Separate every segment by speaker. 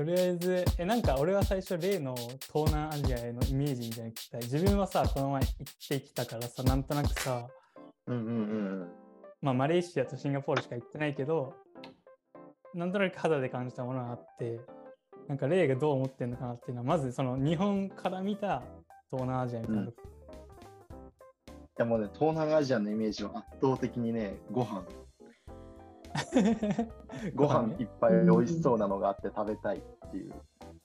Speaker 1: とりあえず、え、なんか俺は最初例の東南アジアへのイメージみたいなの聞きたい。自分はさ、この前行ってきたからさ、なんとなくさ、
Speaker 2: うんうんうん。
Speaker 1: まあマレーシアとシンガポールしか行ってないけど、なんとなく肌で感じたものがあって、なんか例がどう思ってんのかなっていうのは、まずその日本から見た東南アジアみたいなとこ。
Speaker 2: いやもうね、東南アジアのイメージは圧倒的にね、ご飯。ご飯いっぱい美味しそうなのがあって食べたいっていう。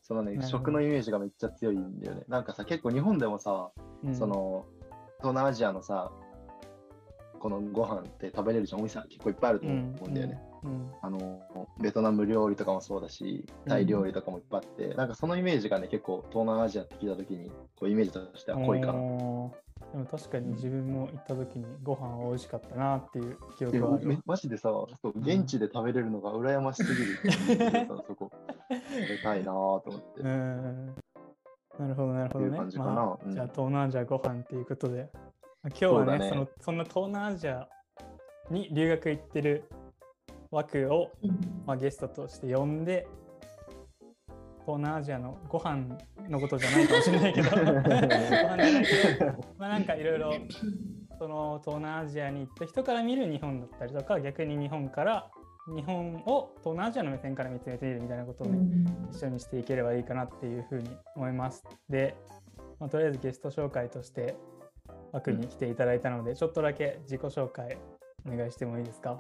Speaker 2: そのね食のイメージがめっちゃ強いんだよね。なんかさ、結構日本でもさ、
Speaker 1: うん。
Speaker 2: その東南アジアのさ、このご飯って食べれるじゃん、お店結構いっぱいあると思うん。だよね。
Speaker 1: うん。
Speaker 2: あのベトナム料理とかもそうだし、タイ料理とかもいっぱいあって、なんかそのイメージがね、結構東南アジアって聞いたときに、こうイメージとしては濃いかな。
Speaker 1: でも確かに自分も行った時にご飯は美味しかったなっていう記
Speaker 2: い
Speaker 1: 憶はある
Speaker 2: マジでさ、そう現地で食べれるのが羨ましすぎる。そこ、食べたいなぁと思って。
Speaker 1: うん。なるほどなるほどね。
Speaker 2: じ
Speaker 1: ゃあ東南アジアご飯っていうことで。まあ今日は
Speaker 2: ね
Speaker 1: ねそのそんな東南アジアに留学行ってる枠を、まあ、ゲストとして呼んで東南アジアのご飯のことじゃないかもしれないけど。まあなんかいろいろその東南アジアに行った人から見る日本だったりとか逆に日本から日本を東南アジアの目線から見つめてみるみたいなことをね、一緒にしていければいいかなっていうふうに思います。で、まあ、とりあえずゲスト紹介として枠に来ていただいたので、ちょっとだけ自己紹介お願いしてもいいですか？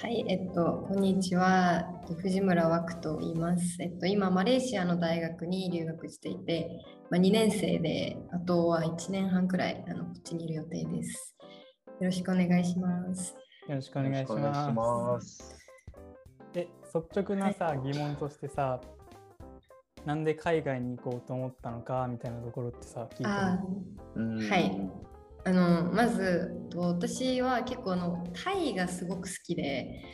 Speaker 3: はい、えっと、こんにちは。藤村枠と言います。えっと、今、マレーシアの大学に留学していて、まあ、2年生で、あとは1年半くらい、あのこっちにいる予定です。よろしくお願いします。
Speaker 1: よろしくお願いしま。
Speaker 2: ますす。
Speaker 1: で、率直なさ、疑問としてさ、なんで海外に行こうと思ったのかみたいなところってさ、聞いて
Speaker 3: あ
Speaker 2: うん
Speaker 3: はい。あのまずと私は結構あのタイがすごく好きで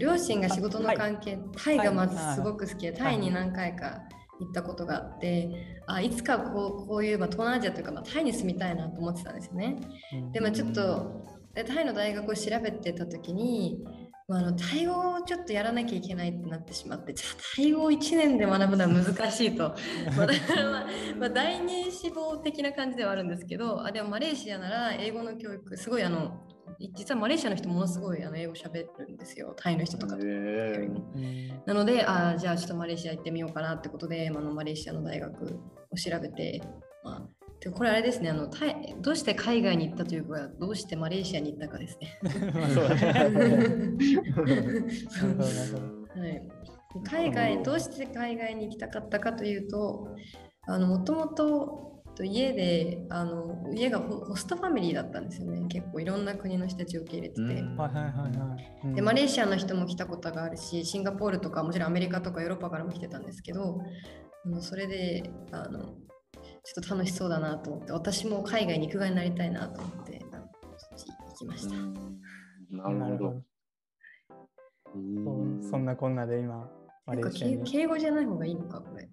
Speaker 3: 両親が仕事の関係タイがまずすごく好きでタイに何回か行ったことがあってあいつかこうこういう、まあ、東南アジアというか、まあ、タイに住みたいなと思ってたんですよね。
Speaker 1: うん。
Speaker 3: でもちょっとでタイの大学を調べてた時に、まあ、あのタイ語をちょっとやらなきゃいけないってなってしまってじゃあタイ語を1年で学ぶのは難しいと。まあだからまあ、まあ、第二志望的な感じではあるんですけどあでもマレーシアなら英語の教育すごいあの実はマレーシアの人ものすごいあの英語喋るんですよ。タイの人とかと。なのであじゃあちょっとマレーシア行ってみようかなってことで、まあ、あのマレーシアの大学を調べて、まあ、でこれあれですねあのタイどうして海外に行ったというかどうしてマレーシアに行ったかですね。はい、海外どうして海外に行きたかったかというともともと家であの家がホホストファミリーだったんですよね結構いろんな国の人たちを受け入れてて。
Speaker 2: うん
Speaker 1: はいはいはいはいうん。
Speaker 3: でマレーシアの人も来たことがあるしシンガポールとかもちろんアメリカとかヨーロッパからも来てたんですけどあのそれであのちょっと楽しそうだなと思って私も海外に行く側になりたいなと思ってあのそっち行きました。
Speaker 2: なるほど。
Speaker 1: そんなこんなで今、マ
Speaker 3: なんか
Speaker 1: レーシアに
Speaker 3: 敬。敬語じゃない方がいいのかこれ。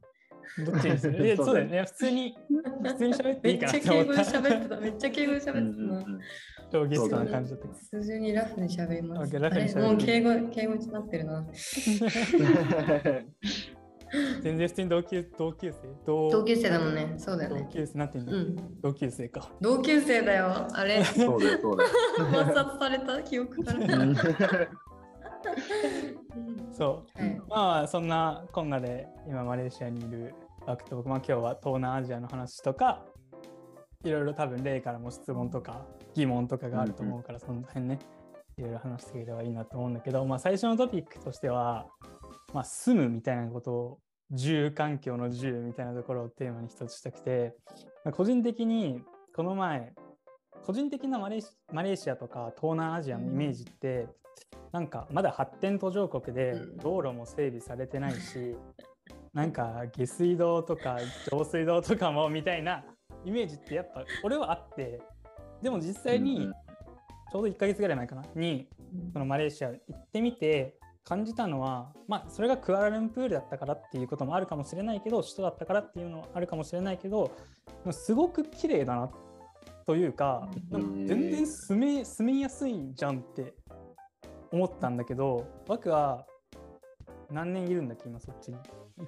Speaker 1: どっちにす？るいやそうだよね。普通に、普通に喋っていいかな
Speaker 3: めっちゃ
Speaker 1: って思った。
Speaker 3: 敬語で喋ってた。めっちゃ敬語で喋ってたな。
Speaker 1: 超ゲストな感じだ。
Speaker 3: 普通にラフに喋ります。もう敬語、敬語になってるな。
Speaker 1: 全然普通に同級同級生？同
Speaker 3: 同級生だもんね。そうだよ
Speaker 1: 同
Speaker 3: ね。
Speaker 1: 級生なんていうの、
Speaker 3: うん。
Speaker 1: 同級生か。
Speaker 3: 同級生だよ。あれ、
Speaker 2: そうだよ、そうだよ。
Speaker 3: 抹殺された記憶から。うん
Speaker 1: そう。
Speaker 3: はい
Speaker 1: まあそんなこんなで今マレーシアにいるワクと僕、まあ、今日は東南アジアの話とかいろいろ多分例からも質問とか疑問とかがあると思うから、その辺ねいろいろ話していければいいなと思うんだけど、まあ、最初のトピックとしては、まあ、住むみたいなことを住環境の住みたいなところをテーマに一つしたくて、まあ個人的にこの前個人的なマレーシマレーシアとか東南アジアのイメージって、なんかまだ発展途上国で
Speaker 3: うん。
Speaker 1: 道路も整備されてないし、なんか下水道とか上水道とかもみたいなイメージってやっぱ俺はあってでも実際にちょうど1ヶ月ぐらい前かなにそのマレーシア行ってみて感じたのはまあそれがクアラルンプールだったからっていうこともあるかもしれないけど首都だったからっていうのはあるかもしれないけどすごく綺麗だなというか全然住め住みやすいじゃんって思ったんだけど僕は何年いるんだっけ今そっちに？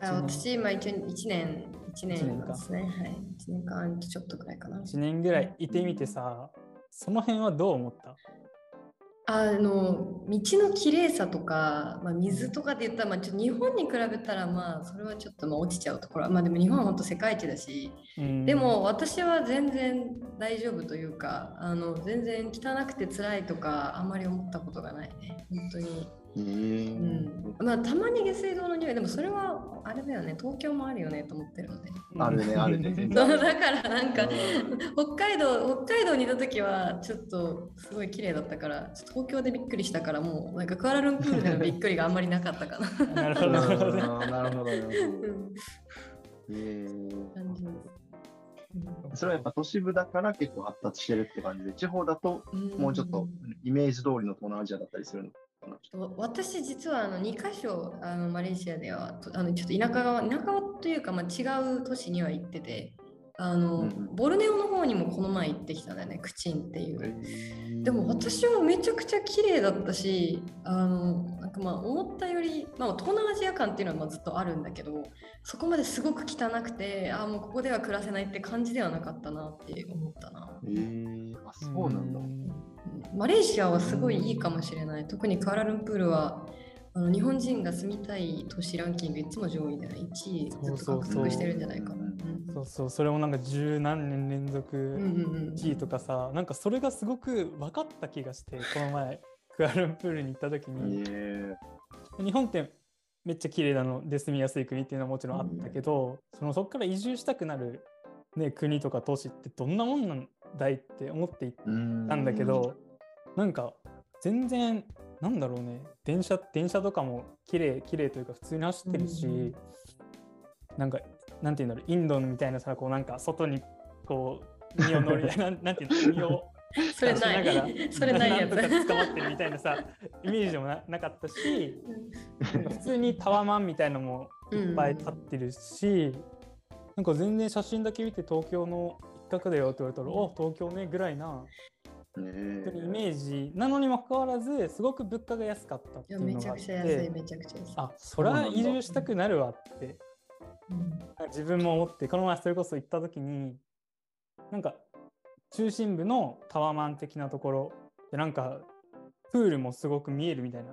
Speaker 3: あ私、今一応1年、1
Speaker 1: 一年か
Speaker 3: 年ですね。はい。1年間ちょっとくらいかな。
Speaker 1: 1年ぐらいいてみてさ、その辺はどう思った？
Speaker 3: あの道の綺麗さとか、まあ、水とかで言ったら、まあ、ちょっと日本に比べたらまあそれはちょっとまあ落ちちゃうところ。はまあでも日本は本当世界一だし、
Speaker 1: うん。
Speaker 3: でも私は全然大丈夫というかあの全然汚くて辛いとかあんまり思ったことがないね。本当に、
Speaker 2: えー
Speaker 3: うん、まあたまに下水道の匂いでもそれはあれだよね東京もあるよねと思ってるので。
Speaker 2: あるね あるね全
Speaker 3: だからなんか
Speaker 2: うん。
Speaker 3: 北海道北海道にいた時はちょっとすごい綺麗だったから東京でびっくりしたからもうなんかクアラルンプールでのびっくりがあんまりなかったかな。
Speaker 1: なるほど、なるほど
Speaker 2: なるほど。なるほど
Speaker 3: うん。
Speaker 2: えー。
Speaker 3: 感じです。
Speaker 2: それはやっぱ都市部だから結構発達してるって感じで、地方だともうちょっとイメージ通りの東南アジアだったりするの？
Speaker 3: 私実はあの2箇所あのマレーシアではあのちょっと田舎側田舎側というか、まあ、違う都市には行ってて。あの、
Speaker 2: うんうん
Speaker 3: ボルネオの方にもこの前行ってきたんだよねクチンっていう。でも私はめちゃくちゃ綺麗だったしあのなんかまあ思ったより、まあ、東南アジア感っていうのはまあずっとあるんだけどそこまですごく汚くてあもうここでは暮らせないって感じではなかったなって思ったな。
Speaker 2: えー、あ、そうなんだ。
Speaker 3: マレーシアはすごいいいかもしれない。特にクアラルンプールはあの日本人が住みたい都市ランキングいつも上位で1位ずっと獲得してるんじゃないかな。うん
Speaker 1: そうそう、それもなんか十何年連続
Speaker 3: うんうんうん
Speaker 1: 1位とかさ、なんかそれがすごく分かった気がして、この前、クアラルンプールに行った時に、
Speaker 2: え
Speaker 1: 日本ってめっちゃ綺麗なので住みやすい国っていうのはもちろんあったけど、そのそこから移住したくなる、ね、国とか都市ってどんなもんなんだいって思っていったんだけど、なんか全然なんだろうね。電車電車とかも綺麗綺麗というか普通に走ってるし、
Speaker 3: うん。
Speaker 1: なんかなんていうんだろうインドみたいなさこうなんか外にこう身を乗り なんなんていうの身を
Speaker 3: それな
Speaker 1: 出しながら
Speaker 3: い。それないやつ。
Speaker 1: んとか捕まってるみたいなさ イメージもななかったし普通にタワマンみたいのもいっぱい立ってるし、なんか全然写真だけ見て東京の一角だよって言われたら、お東京ねぐらいな
Speaker 2: え
Speaker 1: 本当にイメージなのにもかかわらずすごく物価が安かったって
Speaker 3: い
Speaker 1: うのがあっ
Speaker 3: めちゃくちゃ安い、
Speaker 1: て
Speaker 3: めちゃくちゃ安い。
Speaker 1: あそりゃ移住したくなるわって
Speaker 3: うん
Speaker 1: 自分も思ってこの前それこそ行った時になんか中心部のタワマン的なところでなんかプールもすごく見えるみたいな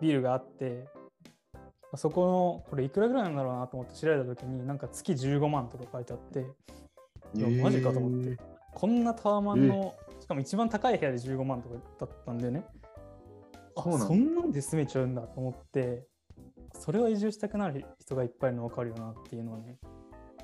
Speaker 1: ビルがあってそこのこれいくらぐらいなんだろうなと思って調べた時になんか月15万とか書いてあっていやマジかと思ってこんなタワマンの、しかも一番高い部屋で15万とかだったんでね。あ
Speaker 2: そん
Speaker 1: なんで住めちゃうんだと思ってそれは移住したくなる人がいっぱいいるの分かるよなっていうのはね。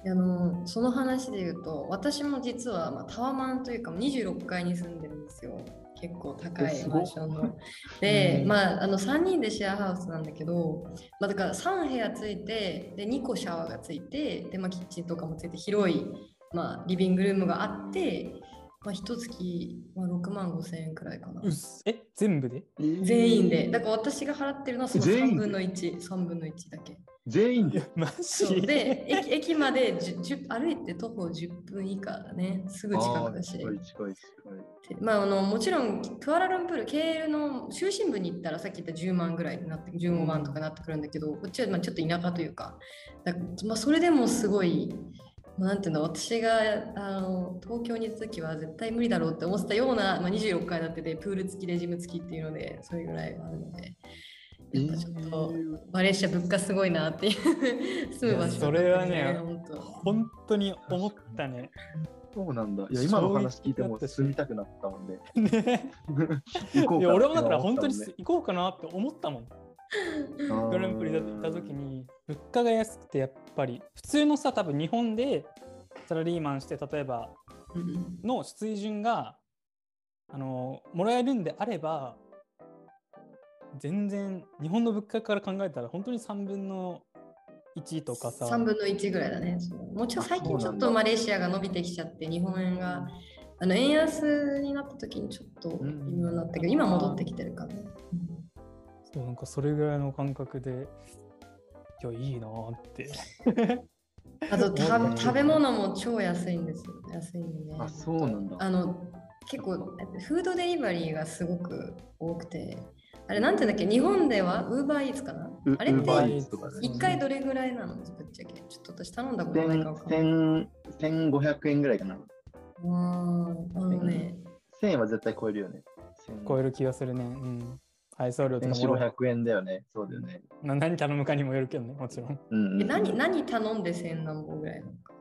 Speaker 3: あのその話で言うと私も実は、まあ、タワマンというか26階に住んでるんですよ。結構高いマンションの。で、
Speaker 1: うん。
Speaker 3: まあ、あの3人でシェアハウスなんだけど、まあ、だから3部屋ついてで2個シャワーがついてで、まあ、キッチンとかもついて広い、まあ、リビングルームがあって、まあ、一月、まあ、6万5千円くらいかな
Speaker 1: うっ。すえ全部で？
Speaker 3: 全員で。だから私が払ってるのはその3
Speaker 2: 全員で？
Speaker 3: 分の1、3分の1だけ。
Speaker 2: 全員で？
Speaker 1: マ
Speaker 3: そう
Speaker 1: ジ
Speaker 3: で駅駅まで10 10歩いて徒歩10分以下だねすぐ近くだし
Speaker 2: あー近い近い近い。
Speaker 3: まああのもちろんクアラルンプール KL の中心部に行ったらさっき言った10万ぐらいになって15万とかになってくるんだけどこっちはまあちょっと田舎というかだまあ、それでもすごいまあなんていうの私があの東京にいた時は絶対無理だろうって思ってたような、まあ、26階建てでプール付きでジム付きっていうのでそれぐらいあるのでやっぱちょっと、マレーシア物価すごいなっていう 住む場所
Speaker 1: それはね
Speaker 3: 本当。
Speaker 1: 本当に思ったね。
Speaker 2: そうなんだ。いや、今の話聞いても住みたくなったもんで。
Speaker 1: ね。
Speaker 2: 行こうか
Speaker 1: いや俺もだから本当に
Speaker 2: って
Speaker 1: 行こうかなって思ったもん グランプリだって行った時に物価が安くてやっぱり普通のさ多分日本でサラリーマンして例えば
Speaker 3: うん
Speaker 1: の水準があのもらえるんであれば全然日本の物価から考えたら本当に3分の1とかさ。
Speaker 3: 3分の1ぐらいだね。もちろん最近ちょっとマレーシアが伸びてきちゃって、日本円があの円安になった時にちょっと微妙になったけど、今戻ってきてるからね。
Speaker 1: そうなんかそれぐらいの感覚でいやいいなーって
Speaker 3: あと た食べ物も超安いんですよ。安いんでね。
Speaker 2: あ、そうなんだ。
Speaker 3: あの結構フードデリバリーがすごく多くて、あれなんていうんだっけ、日本ではウーバーイーツかな？
Speaker 2: う
Speaker 3: あれって
Speaker 2: Uber Eats とかね
Speaker 3: 一回どれぐらいなの？ぶっちゃけ。ちょっと私頼んだことないからわかんない。
Speaker 2: 1000 1500円ぐらいかな。
Speaker 3: あーあのね、
Speaker 2: 1000円は絶対超えるよね。
Speaker 1: 超える気がするね。うん。配送料とかもろ
Speaker 2: 1500円だよね。そうだよね。
Speaker 1: な何頼むかにもよるけどね、もちろん。
Speaker 2: うん、
Speaker 3: え何何頼んで1000何本ぐらいなのか？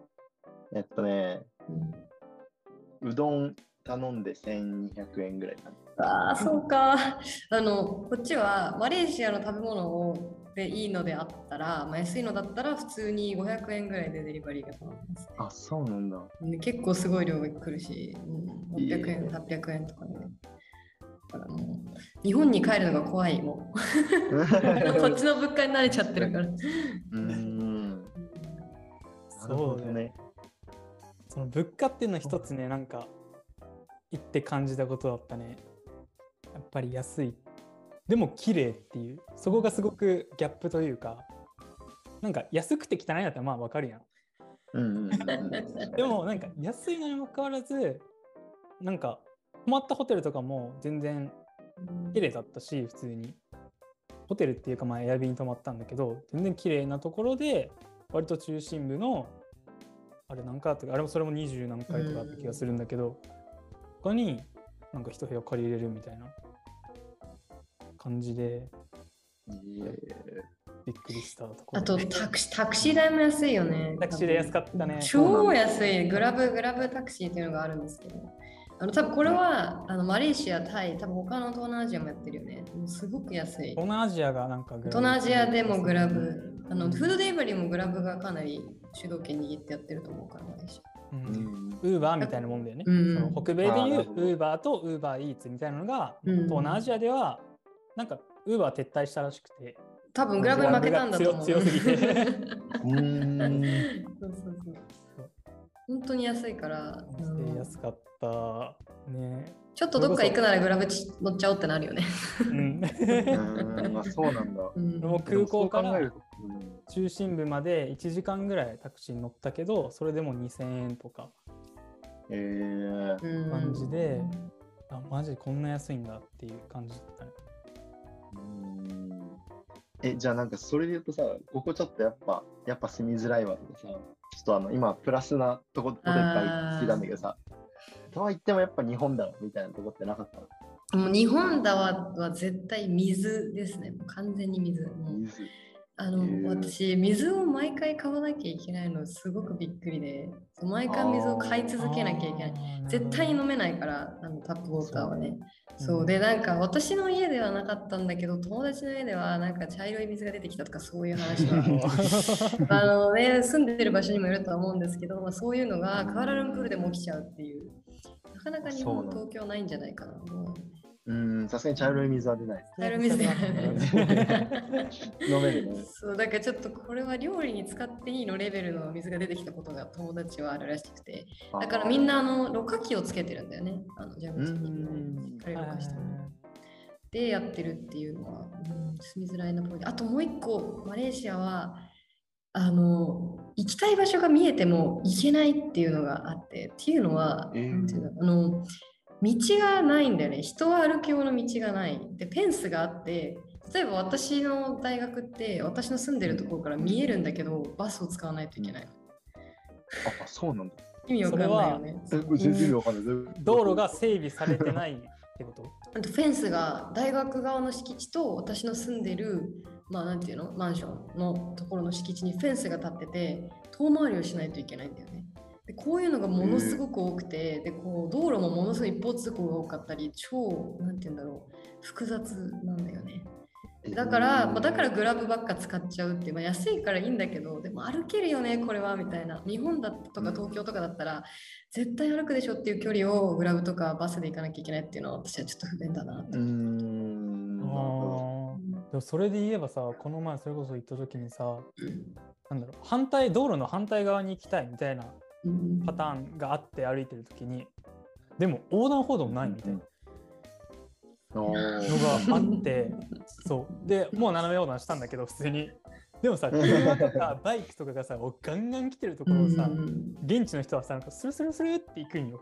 Speaker 2: えっとね、
Speaker 3: うん
Speaker 2: うどん頼んで1200円ぐらいかな。
Speaker 3: ああ、そうか。あの、こっちはマレーシアの食べ物をでいいのであったら、まあ、安いのだったら普通に500円ぐらいでデリバリーが頼めます、ね
Speaker 2: あ、そうなんだ。
Speaker 3: ね結構すごい量が来るし、うん、
Speaker 2: いい
Speaker 3: 600円、800円とかね。だからもう、日本に帰るのが怖い、もう。こっちの物価に慣れちゃってるから。
Speaker 2: うーん。
Speaker 1: そうだ
Speaker 2: ね。
Speaker 1: その物価っていうのは一つね、なんか、言って感じたことだったね。やっぱり安い。でも綺麗っていう、そこがすごくギャップというか、なんか安くて汚いんだったらまあわかるやん。
Speaker 2: うんうんうんうん。
Speaker 1: でもなんか安いのにもかかわらず、なんか泊まったホテルとかも全然綺麗だったし、普通に。ホテルっていうかまあエアビーに泊まったんだけど、全然綺麗なところで、割と中心部の、あれ何回あったか、あれもそれも20何回とかあった気がするんだけど、他になんか一部屋借りれるみたいな感じでびっくりしたところ
Speaker 3: あとタクシータクシー代も安いよね。
Speaker 1: タクシーで安かったね。
Speaker 3: 超安いグラブグラブタクシーっていうのがあるんですけどあの多分これはあのマレーシアタイ多分他の東南アジアもやってるよね。もうすごく安い。
Speaker 1: 東南アジアがなんかグラブ。
Speaker 3: 東南アジアでもグラブ。あのフードデリバリーもグラブがかなり主導権握ってやってると思うからマレーシ
Speaker 1: う
Speaker 2: うん。ん
Speaker 1: ウーバーみたいなもんだよね。
Speaker 3: うん。
Speaker 1: その北米でいうウーバーとウーバーイーツみたいなのが、
Speaker 3: うん。
Speaker 1: 東南アジアではなんかウーバー撤退したらしくて、
Speaker 3: 多分グラブに負けたんだと思う。
Speaker 1: 強強すぎて。
Speaker 2: うーん。
Speaker 3: そうそうそう本当に安いから、うん
Speaker 1: 安かった。ね。
Speaker 3: ちょっとどっか行くならグラブ乗っちゃおうってなるよね、
Speaker 1: うん。
Speaker 2: うーん、まあそうなんだ。
Speaker 3: うん
Speaker 1: もう空港から中心部まで1時間ぐらいタクシーに乗ったけど、それでも2000円とか、
Speaker 2: えー、
Speaker 3: うん
Speaker 1: 感じであ、マジこんな安いんだっていう感じだったね。
Speaker 2: うーんえ、じゃあなんかそれで言うとさ、ここちょっとやっぱ、やっぱ住みづらいわとかさ、ちょっとあの今プラスなとこ、こといっぱい聞いたんだけどさ、とは言ってもやっぱ日本だろみたいなとこってなかったの？
Speaker 3: もう日本だわは絶対水ですね。完全に水。
Speaker 2: 水。
Speaker 3: あの、私、水を毎回買わなきゃいけないのすごくびっくりで、毎回水を買い続けなきゃいけない。絶対に飲めないから、あのタップウォーターはね。そう
Speaker 1: うん
Speaker 3: で、なんか私の家ではなかったんだけど、友達の家ではなんか茶色い水が出てきたとかそういう話は。あのね、住んでる場所にもよるとは思うんですけど、まあ、そういうのがカワラルンプールでも起きちゃうっていう。なかなか日本、東京ないんじゃないかな。もう
Speaker 2: ん、さすがに茶色い水は出ない。
Speaker 3: 茶色い水が
Speaker 2: 飲めるね。
Speaker 3: そうだからちょっとこれは料理に使っていいのレベルの水が出てきたことが友達はあるらしくて。だからみんなあのろ過器をつけてるんだよね。あの蛇口に
Speaker 2: うん。
Speaker 3: しっかりろ過してでやってるっていうのは、うん、住みづらいなポイントあともう一個マレーシアはあの行きたい場所が見えても行けないっていうのがあって。っていうのは、
Speaker 2: えー。
Speaker 3: あの道がないんだよね。人は歩く用の道がない。でフェンスがあって例えば私の大学って私の住んでるところから見えるんだけどバスを使わないといけない。
Speaker 2: あ、そうなんだ。
Speaker 3: 意味わかんないよね。
Speaker 1: 道路が整備されてないってこと？
Speaker 3: あとフェンスが大学側の敷地と私の住んでるまあなんていうの？マンションのところの敷地にフェンスが立ってて遠回りをしないといけないんだよね。でこういうのがものすごく多くて、でこう道路もものすごい一方通行が多かったり超なんていうんだろう複雑なんだよね。だから、まあ、だからグラブばっか使っちゃうっていう、まあ、安いからいいんだけどでも歩けるよねこれはみたいな。日本だとか東京とかだったら、絶対歩くでしょっていう距離をグラブとかバスで行かなきゃいけないっていうのは私はちょっと不便だなって。
Speaker 2: うーん。なるほ
Speaker 1: あーでもそれで言えばさこの前それこそ行った時にさ
Speaker 3: うん。
Speaker 1: なんだろう反対道路の反対側に行きたいみたいな
Speaker 3: うん
Speaker 1: パターンがあって歩いてる時にでも横断歩道ないみたいな。のがあってそう。でもう斜め横断したんだけど普通に。でもさ車とかバイクとかがさガンガン来てるところをさ
Speaker 3: うん。
Speaker 1: 現地の人はさなんかスルスルスルって行くんよ。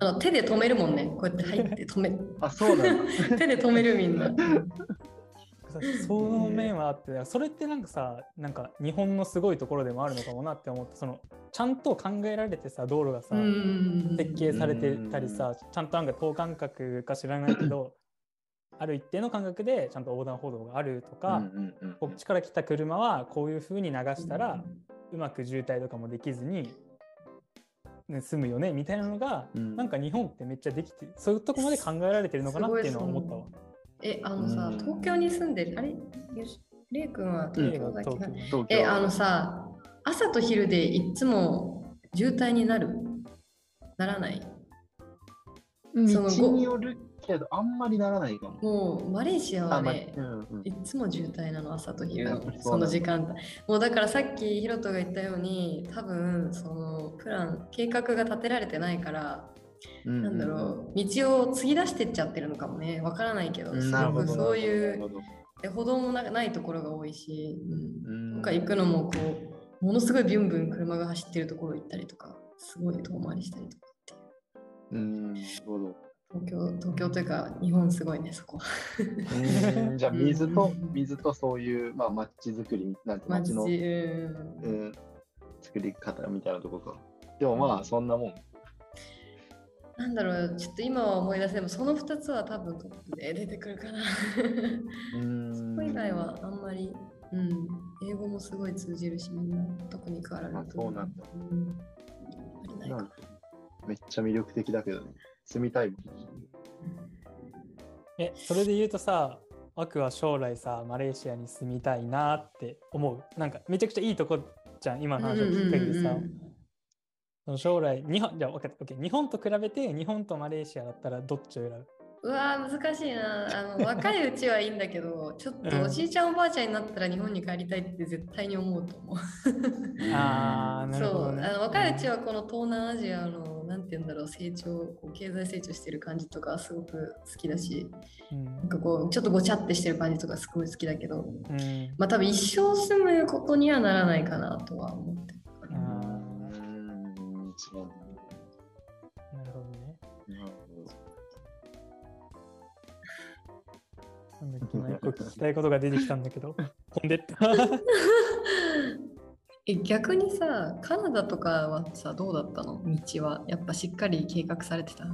Speaker 3: あの手で止めるもんね。こうやって入って止める。
Speaker 2: あ、そうなんだ。
Speaker 3: 手で止めるみんな。
Speaker 1: さその面はあってそれってなんかさなんか日本のすごいところでもあるのかもなって思ってそのちゃんと考えられてさ道路がさ
Speaker 3: うん
Speaker 1: 設計されてたりさちゃんとなんか等間隔か知らないけど ある一定の間隔でちゃんと横断歩道があるとか、こっちから来た車はこういう風に流したらうまく渋滞とかもできずに、ね、済むよねみたいなのが、
Speaker 2: うん。
Speaker 1: なんか日本ってめっちゃできてそういうとこまで考えられてるのかなっていうのは思ったわ。
Speaker 3: え、あのさ
Speaker 2: う、ん。
Speaker 3: 東京に住んでる、あれ？よしレイ君は東京だっけ、
Speaker 1: 東京
Speaker 2: 東京。
Speaker 3: え、あのさ、朝と昼でいつも渋滞になる？ならない？その
Speaker 2: 道によるけど、あんまりならないかも。
Speaker 3: もうマレーシアはね、
Speaker 2: うんうん。
Speaker 3: いつも渋滞なの朝と昼。の
Speaker 2: そ
Speaker 3: の時間帯。もうだからさっきヒロトが言ったように多分そのプラン計画が立てられてないから、
Speaker 2: うん
Speaker 3: なんだろう。道を継ぎ出してっちゃってるのかもね。わからないけど。そういう
Speaker 2: ほど。
Speaker 3: で歩道もなないところが多いし、うん。
Speaker 2: うん。
Speaker 3: とか行くのもこうものすごいビュンビュン車が走ってるところ行ったりとかすごい遠回りしたりとかっていう。
Speaker 2: うん、なるほど。
Speaker 3: 東京東京というか日本すごいねそこ
Speaker 2: うん。じゃあ、水と
Speaker 3: うん、
Speaker 2: 水とそういう、まあ、街づくり、なんて、街の、う
Speaker 3: うん。
Speaker 2: ん、作り方みたいなとこか。でもまあ、そんなもん。
Speaker 3: なんだろうちょっと今は思い出せでもその2つは多分トップで出てくるかな。
Speaker 2: うん。
Speaker 3: そこ以外はあんまり、うん、英語もすごい通じるしみんな特に変わらない
Speaker 2: あそうなんだ。
Speaker 3: うん、ありな
Speaker 2: めっちゃ魅力的だけどね。住みたいもん。
Speaker 1: えそれで言うとさ枠は将来さマレーシアに住みたいなって思う。なんかめちゃくちゃいいとこじゃん今の話を聞く限りさ、
Speaker 3: うんうんうんうん
Speaker 1: 将来日本じゃあ OK 日本と比べて日本とマレーシアだったらどっちを選ぶ？
Speaker 3: うわー難しいな。あの若いうちはいいんだけど ちょっと
Speaker 1: うん。
Speaker 3: おじいちゃんおばあちゃんになったら日本に帰りたいって絶対に思うと思う。
Speaker 1: あーなるほど、ね、
Speaker 3: そう。あの若いうちはこの東南アジアのなんて言うんだろう成長こう経済成長してる感じとかすごく好きだし
Speaker 1: うん。
Speaker 3: なんかこうちょっとごちゃってしてる感じとかすごい好きだけど
Speaker 1: うん。
Speaker 3: まあ多分一生住むことにはならないかなとは思ってな
Speaker 1: るほどね。
Speaker 2: なる
Speaker 1: なんだっけな一個聞きたいことが出てきたんだけど。飛んでった。
Speaker 3: え逆にさカナダとかはさどうだったの？道は。やっぱしっかり計画されてた？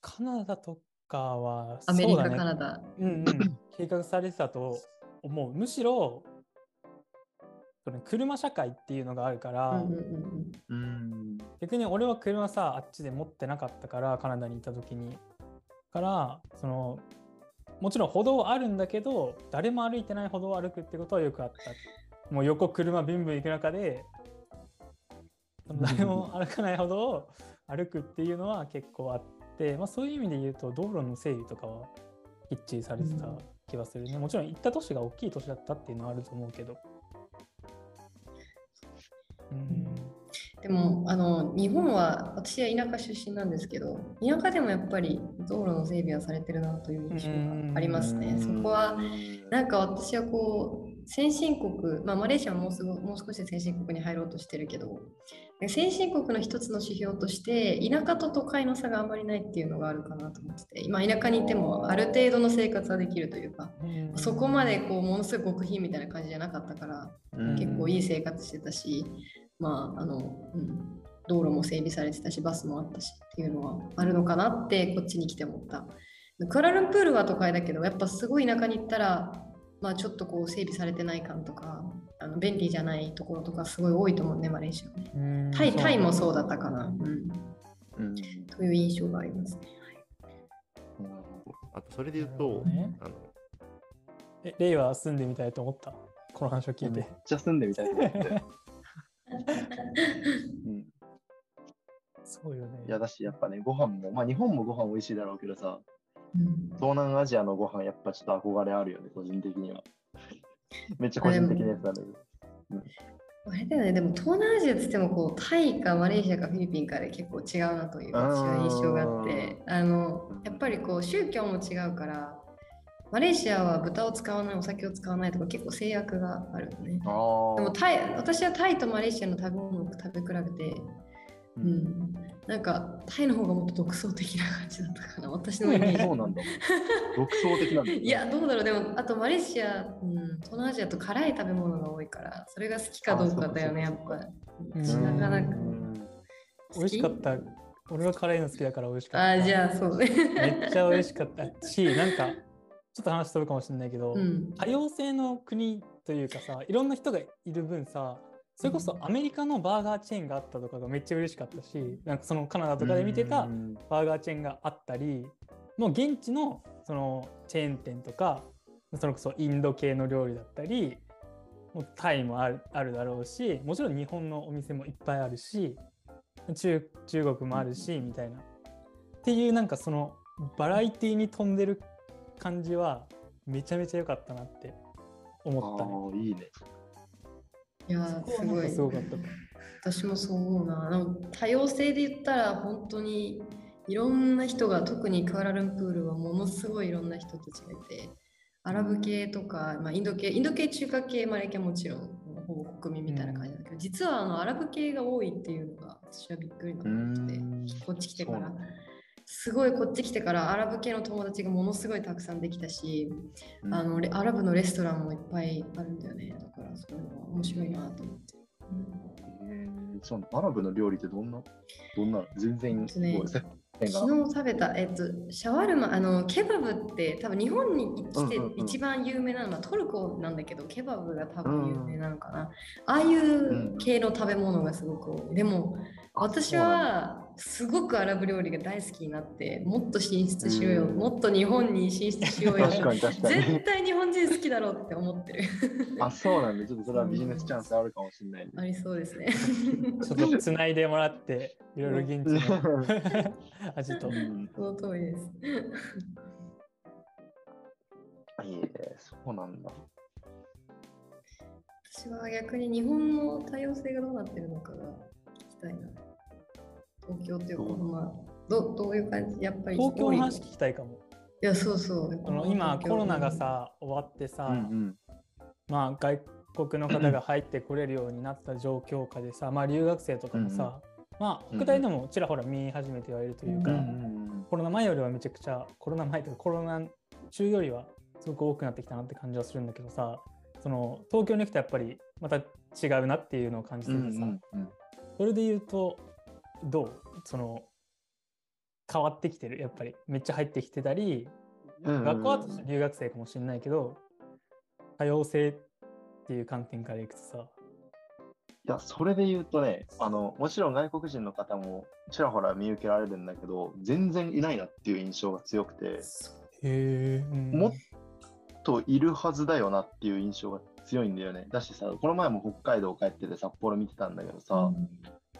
Speaker 1: カナダとかは
Speaker 3: アメリカ、
Speaker 1: そうだね。
Speaker 3: カナダ。
Speaker 1: うんうん、計画されてたと思う。むしろ、その車社会っていうのがあるから、
Speaker 3: うんうんうん。
Speaker 2: うん。
Speaker 1: 逆に俺は車さ、あっちで持ってなかったから、カナダにいた時に。から、その、もちろん歩道はあるんだけど、誰も歩いてない歩道を歩くってことはよくあった。もう横車ビンビン行く中で、誰も歩かない歩道を歩くっていうのは結構あって、まあ、そういう意味で言うと道路の整備とかはきっちりされてた気はするね。もちろん行った都市が大きい都市だったっていうのはあると思うけど。うん
Speaker 3: でもあの日本は私は田舎出身なんですけど田舎でもやっぱり道路の整備はされてるなという印象がありますね。そこはなんか私はこう先進国、まあ、マレーシアはもうすぐもう少しで先進国に入ろうとしてるけど先進国の一つの指標として田舎と都会の差があんまりないっていうのがあるかなと思ってて今田舎にいてもある程度の生活はできるというかそこまでこうものすごい極貧みたいな感じじゃなかったから結構いい生活してたし、まああのうん、道路も整備されてたしバスもあったしっていうのはあるのかなってこっちに来て思った。クアラルンプールは都会だけどやっぱすごい田舎に行ったら、まあ、ちょっとこう整備されてない感とかあの便利じゃないところとかすごい多いと思うねマレーシアタイタイもそうだったかな、うん、
Speaker 2: うん。
Speaker 3: という印象がありますね。
Speaker 2: なるほど
Speaker 4: あとそれで言うと、
Speaker 1: どね
Speaker 4: あの
Speaker 1: え、レイは住んでみたいと思った？この話を聞い。
Speaker 2: めってちゃ住んでみたいと思って。うん。
Speaker 1: そうよね。
Speaker 2: いやだし、やっぱね、ご飯も、まあ日本もご飯美味しいだろうけどさ、
Speaker 3: うん
Speaker 2: 東南アジアのご飯やっぱちょっと憧れあるよね、個人的には。めっちゃ個人的なやつなんだけど。
Speaker 3: あれだよね、でも東南アジアって言ってもこうタイかマレーシアかフィリピンかで結構違うなという私は印象があってあのやっぱりこう宗教も違うからマレーシアは豚を使わないお酒を使わないとか結構制約があるよね。
Speaker 2: あ
Speaker 3: でもタイ私はタイとマレーシアの食べ物を食べ比べてうん、なんかタイの方がもっと独創的な感じだったかな私のイメージ。
Speaker 2: そうなんだ。独創的なんだ、
Speaker 3: いやどうだろう。でもあとマレーシア、うん、東南アジアと辛い食べ物が多いからそれが好きかどうかだよねやっぱ。なかなか。
Speaker 1: 美味しかった。俺は辛いの好きだから美味しかった。
Speaker 3: あじゃあそうね。
Speaker 1: めっちゃ美味しかった。しなんかちょっと話飛ぶかもしれないけど、うん、多様性の国というかさいろんな人がいる分さそれこそアメリカのバーガーチェーンがあったとかがめっちゃ嬉しかったしなんかそのカナダとかで見てたバーガーチェーンがあったりもう現地のそのチェーン店とかそれこそインド系の料理だったりもうタイもあるあるだろうしもちろん日本のお店もいっぱいあるし中中国もあるしみたいな。っていうなんかそのバラエティーに富んでる感じはめちゃめちゃ良かったなって思った
Speaker 2: ね。いいね。
Speaker 3: いやすごい。すごかった私もそう思うな。多様性で言ったら本当にいろんな人が特にクアラルンプールはものすごいいろんな人たちがいてアラブ系とか、まあ、インド系インド系中華系マレ系もちろんほぼ国民みたいな感じだけど、実はあのアラブ系が多いっていうのが私はびっくりなってこっち来てから。すごいこっち来てからアラブ系の友達がものすごいたくさんできたし、うん、あのアラブのレストランもいっぱいあるんだよね。だからそれは面白いなと思って。
Speaker 2: うん、そのアラブの料理ってどんなどんな全然すごい、ね、
Speaker 3: 昨日食べた、えっと、シャワルマ、あの、ケバブって多分日本に来て一番有名なのはトルコなんだけど、ケバブが多分有名なのかな。ああいう系の食べ物がすごく多い。でも、私はすごくアラブ料理が大好きになってもっと進出しようよ、もっと日本に進出しようよ。絶対日本人好きだろうって思ってる。
Speaker 2: あそうなんでちょっとそれはビジネスチャンスあるかもしれない、
Speaker 3: ありそうですね。
Speaker 1: ちょっとつないでもらっていろいろ現地の 味と、
Speaker 3: その通りです。
Speaker 2: いいえそうなんだ。
Speaker 3: 私は逆に日本の多様性がどうなってるのかが聞きたいな東京っていうか、まあ、どどういう感じ？やっぱり
Speaker 1: 東京の話聞きたいかも。
Speaker 3: いや、そうそ
Speaker 1: う。あの今、コロナがさ、終わってさ、うんうん、まあ、外国の方が入ってこれるようになった状況下でさ、まあ、留学生とかもさ、うん、まあ、北大でもちらほら見始めてはいるというか、うんうん、コロナ前よりはめちゃくちゃ、コロナ前とかコロナ中よりはすごく多くなってきたなって感じはするんだけどさ、その東京に来てやっぱりまた違うなっていうのを感じててさ、うんうんうん、それで言うとどう？その変わってきてる？やっぱり。めっちゃ入ってきてたり、うんうん、学校は留学生かもしれないけど多様性っていう観点からいくとさ。
Speaker 2: いやそれで言うとねあのもちろん外国人の方もちらほら見受けられるんだけど全然いないなっていう印象が強くて。
Speaker 1: へ、
Speaker 2: うん、もっといるはずだよなっていう印象が強いんだよね。だしさこの前も北海道帰ってて札幌見てたんだけどさ、うん、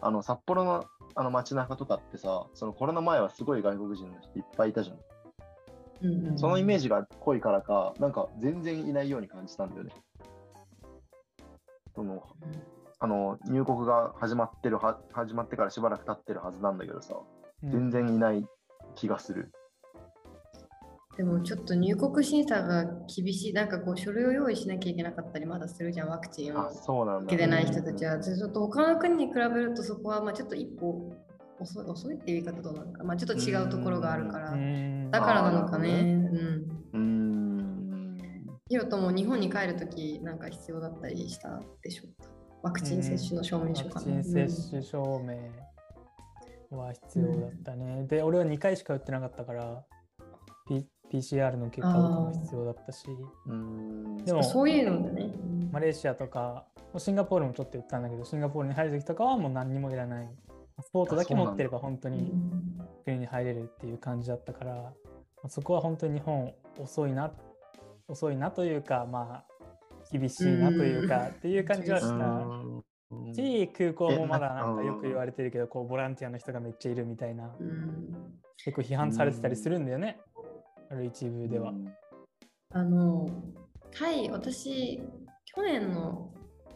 Speaker 2: あの札幌のあの街中とかってさ、そのコロナ前はすごい外国人の人いっぱいいたじゃん。うんうん、そのイメージが濃いからか、なんか全然いないように感じたんだよね。そのあの入国が始まってるは始まってからしばらく経ってるはずなんだけどさ、全然いない気がする。
Speaker 3: でもちょっと入国審査が厳しい、なんかこう書類を用意しなきゃいけなかったりまだするじゃん、ワクチンを受けてない人たちは。ちょっと他の国に比べるとそこはまあちょっと一歩遅い遅いっていう言い方どうなのか、まあ、ちょっと違うところがあるから、だからなのかね。うん。ヒロトも日本に帰るときなんか必要だったりしたでしょうか？ワクチン接種の証明書か
Speaker 1: な。ワクチン接種証明は必要だったね。で、俺は2回しか打ってなかったから、PCR の結果とかも必要だったし、
Speaker 3: でも。そういうのでね、
Speaker 1: マレーシアとか、シンガポールもちょっと言ったんだけど、シンガポールに入るときとかはもう何にもい。らない。スポートだけ持ってれば本当に国に入れるっていう感じだったから、そこは本当に日本遅いな、遅いなというか、まあ、厳しいなというか、っていう感じはした。し、空港もまだなんかよく言われてるけど、こうボランティアの人がめっちゃいるみたいな、結構批判されてたりするんだよね。ある一部では。
Speaker 3: あのタイ私去年の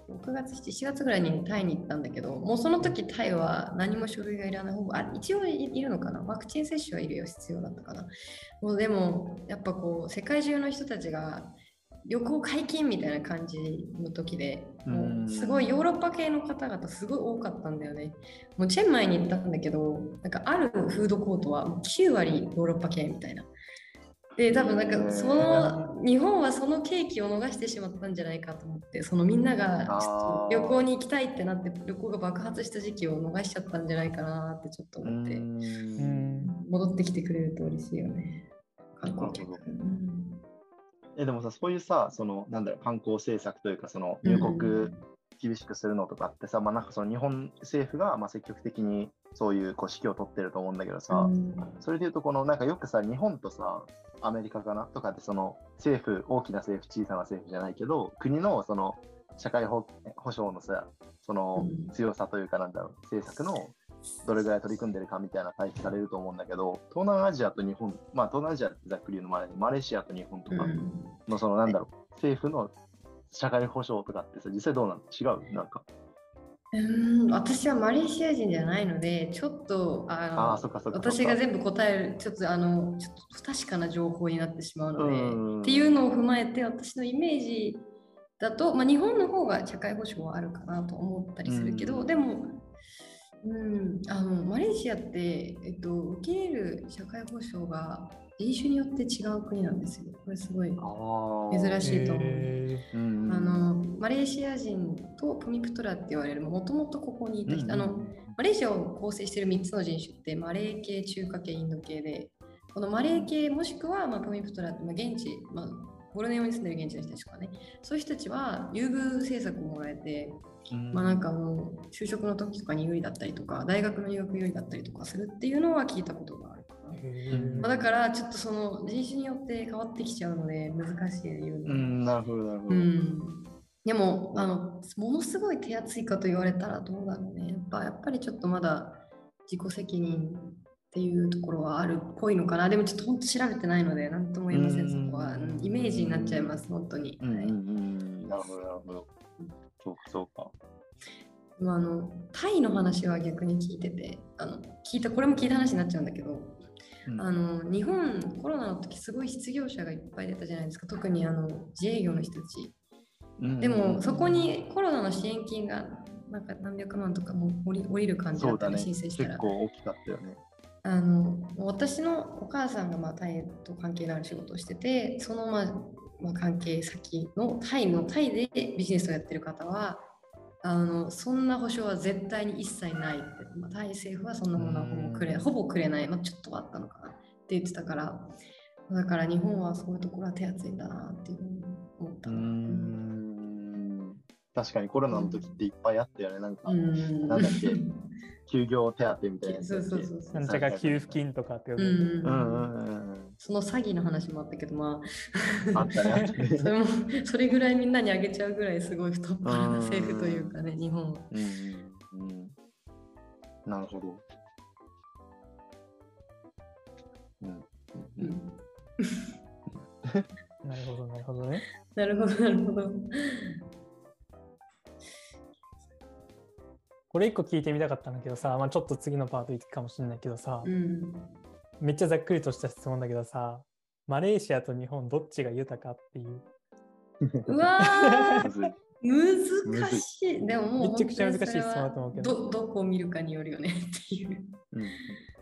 Speaker 3: 6月7月ぐらいにタイに行ったんだけどもうその時タイは何も書類がいらないほぼあ一応いるのかな？ワクチン接種はいるよ必要だったかな？もうでもやっぱこう世界中の人たちが旅行解禁みたいな感じの時で、もうすごいヨーロッパ系の方々すごい多かったんだよね。もうチェンマイに行ったんだけど、なんかあるフードコートは9割ヨーロッパ系みたいな。で多分なんかその日本はそのケーキを逃してしまったんじゃないかと思ってそのみんながちょっと旅行に行きたいってなって旅行が爆発した時期を逃しちゃったんじゃないかなってちょっと思って戻ってきてくれると嬉しいよね。観光客。
Speaker 2: えでもさそういうさそのなんだろう観光政策というかその入国厳しくするのとかってさ、うん、まあなんかその日本政府がまあ積極的にそういうこう指揮を取ってると思うんだけどさ、うん、それでいうとこのなんかよくさ日本とさアメリカかなとかでその政府大きな政府小さな政府じゃないけど国のその社会保障のさその強さというかなんだろう政策のどれぐらい取り組んでるかみたいな対比されると思うんだけど東南アジアと日本まあ東南アジアってざっくり言うのもあれマレーシアと日本とかのそのなんだろう政府の社会保障とかってさ実際どうなの？違う？なんか。
Speaker 3: うん私はマレーシア人じゃないので、ちょっとあの私が全部答える、ちょっとあのちょっと不確かな情報になってしまうので、っていうのを踏まえて、私のイメージだと、まあ、日本の方が社会保障はあるかなと思ったりするけど、でも、うん、あのマレーシアって、えっと、受け入れる社会保障が人種によって違う国なんですよ。これすごい珍しいと思う。あのマレーシア人とプミプトラって言われるもともとここにいた人、うんうん、あのマレーシアを構成している3つの人種ってマレー系、中華系、インド系でこのマレー系もしくは、まあ、プミプトラって、まあ、現地、まあ、ボルネオに住んでる現地の人たちとかね。そういう人たちは優遇政策をもらえてまあなんかもう就職の時とかに有利だったりとか大学の入学有利だったりとかするっていうのは聞いたことがまあ、だからちょっとその人種によって変わってきちゃうので難しい言うの、
Speaker 2: うん、なるほどなるほど、うん、
Speaker 3: でもあのものすごい手厚いかと言われたらどうだろうね。やっぱやっぱりちょっとまだ自己責任っていうところはあるっぽいのかな。でもちょっと本当調べてないので何とも言えませんそこは。イメージになっちゃいます本当に、はい、なる
Speaker 2: ほどなるほど。そうか、そうか。
Speaker 3: まあ、あのタイの話は逆に聞いててあの聞いたこれも聞いた話になっちゃうんだけど、うん、あの日本コロナの時すごい失業者がいっぱい出たじゃないですか。特にあの自営業の人たち、うん、でもそこにコロナの支援金がなんか何百万とかも降り降りる感じだったり、ね、申請したら。
Speaker 2: 結構大きかったよね。
Speaker 3: あの私のお母さんがまあタイと関係のある仕事をしててそのまあまあ、関係先のタイのタイでビジネスをやってる方はあのそんな保証は絶対に一切ないって、まあ、タイ政府はそんなものはほぼくれほぼくれない、まあ、ちょっとはあったのかなって言ってたから。だから日本はそういうところは手厚いんだなっていうふうに思った。
Speaker 2: 確かにコロナの時っていっぱいあったよね。なんか、んなんだっけ、休業手当みたいな。そうそうそう
Speaker 1: なんちゃか給付金とかって呼ぶ。
Speaker 3: その詐欺の話もあったけど、ま
Speaker 2: あ、あったね。
Speaker 3: それもそれぐらいみんなにあげちゃうぐらいすごい太っ腹な政府というかね、日本は。うんうん、
Speaker 2: なるほど。
Speaker 1: うん。うん、なるほど、なるほどね。
Speaker 3: なるほど、なるほど。
Speaker 1: これ一個聞いてみたかったんだけどさ、まあ、ちょっと次のパート行くかもしれないけどさ、うん、めっちゃざっくりとした質問だけどさマレーシアと日本どっちが豊かっていう。
Speaker 3: うわ 難しい。でもも
Speaker 1: うめちゃくちゃ難しい質問だと思うけ
Speaker 3: ど。どどこを見るかによるよねっていう。
Speaker 1: うん、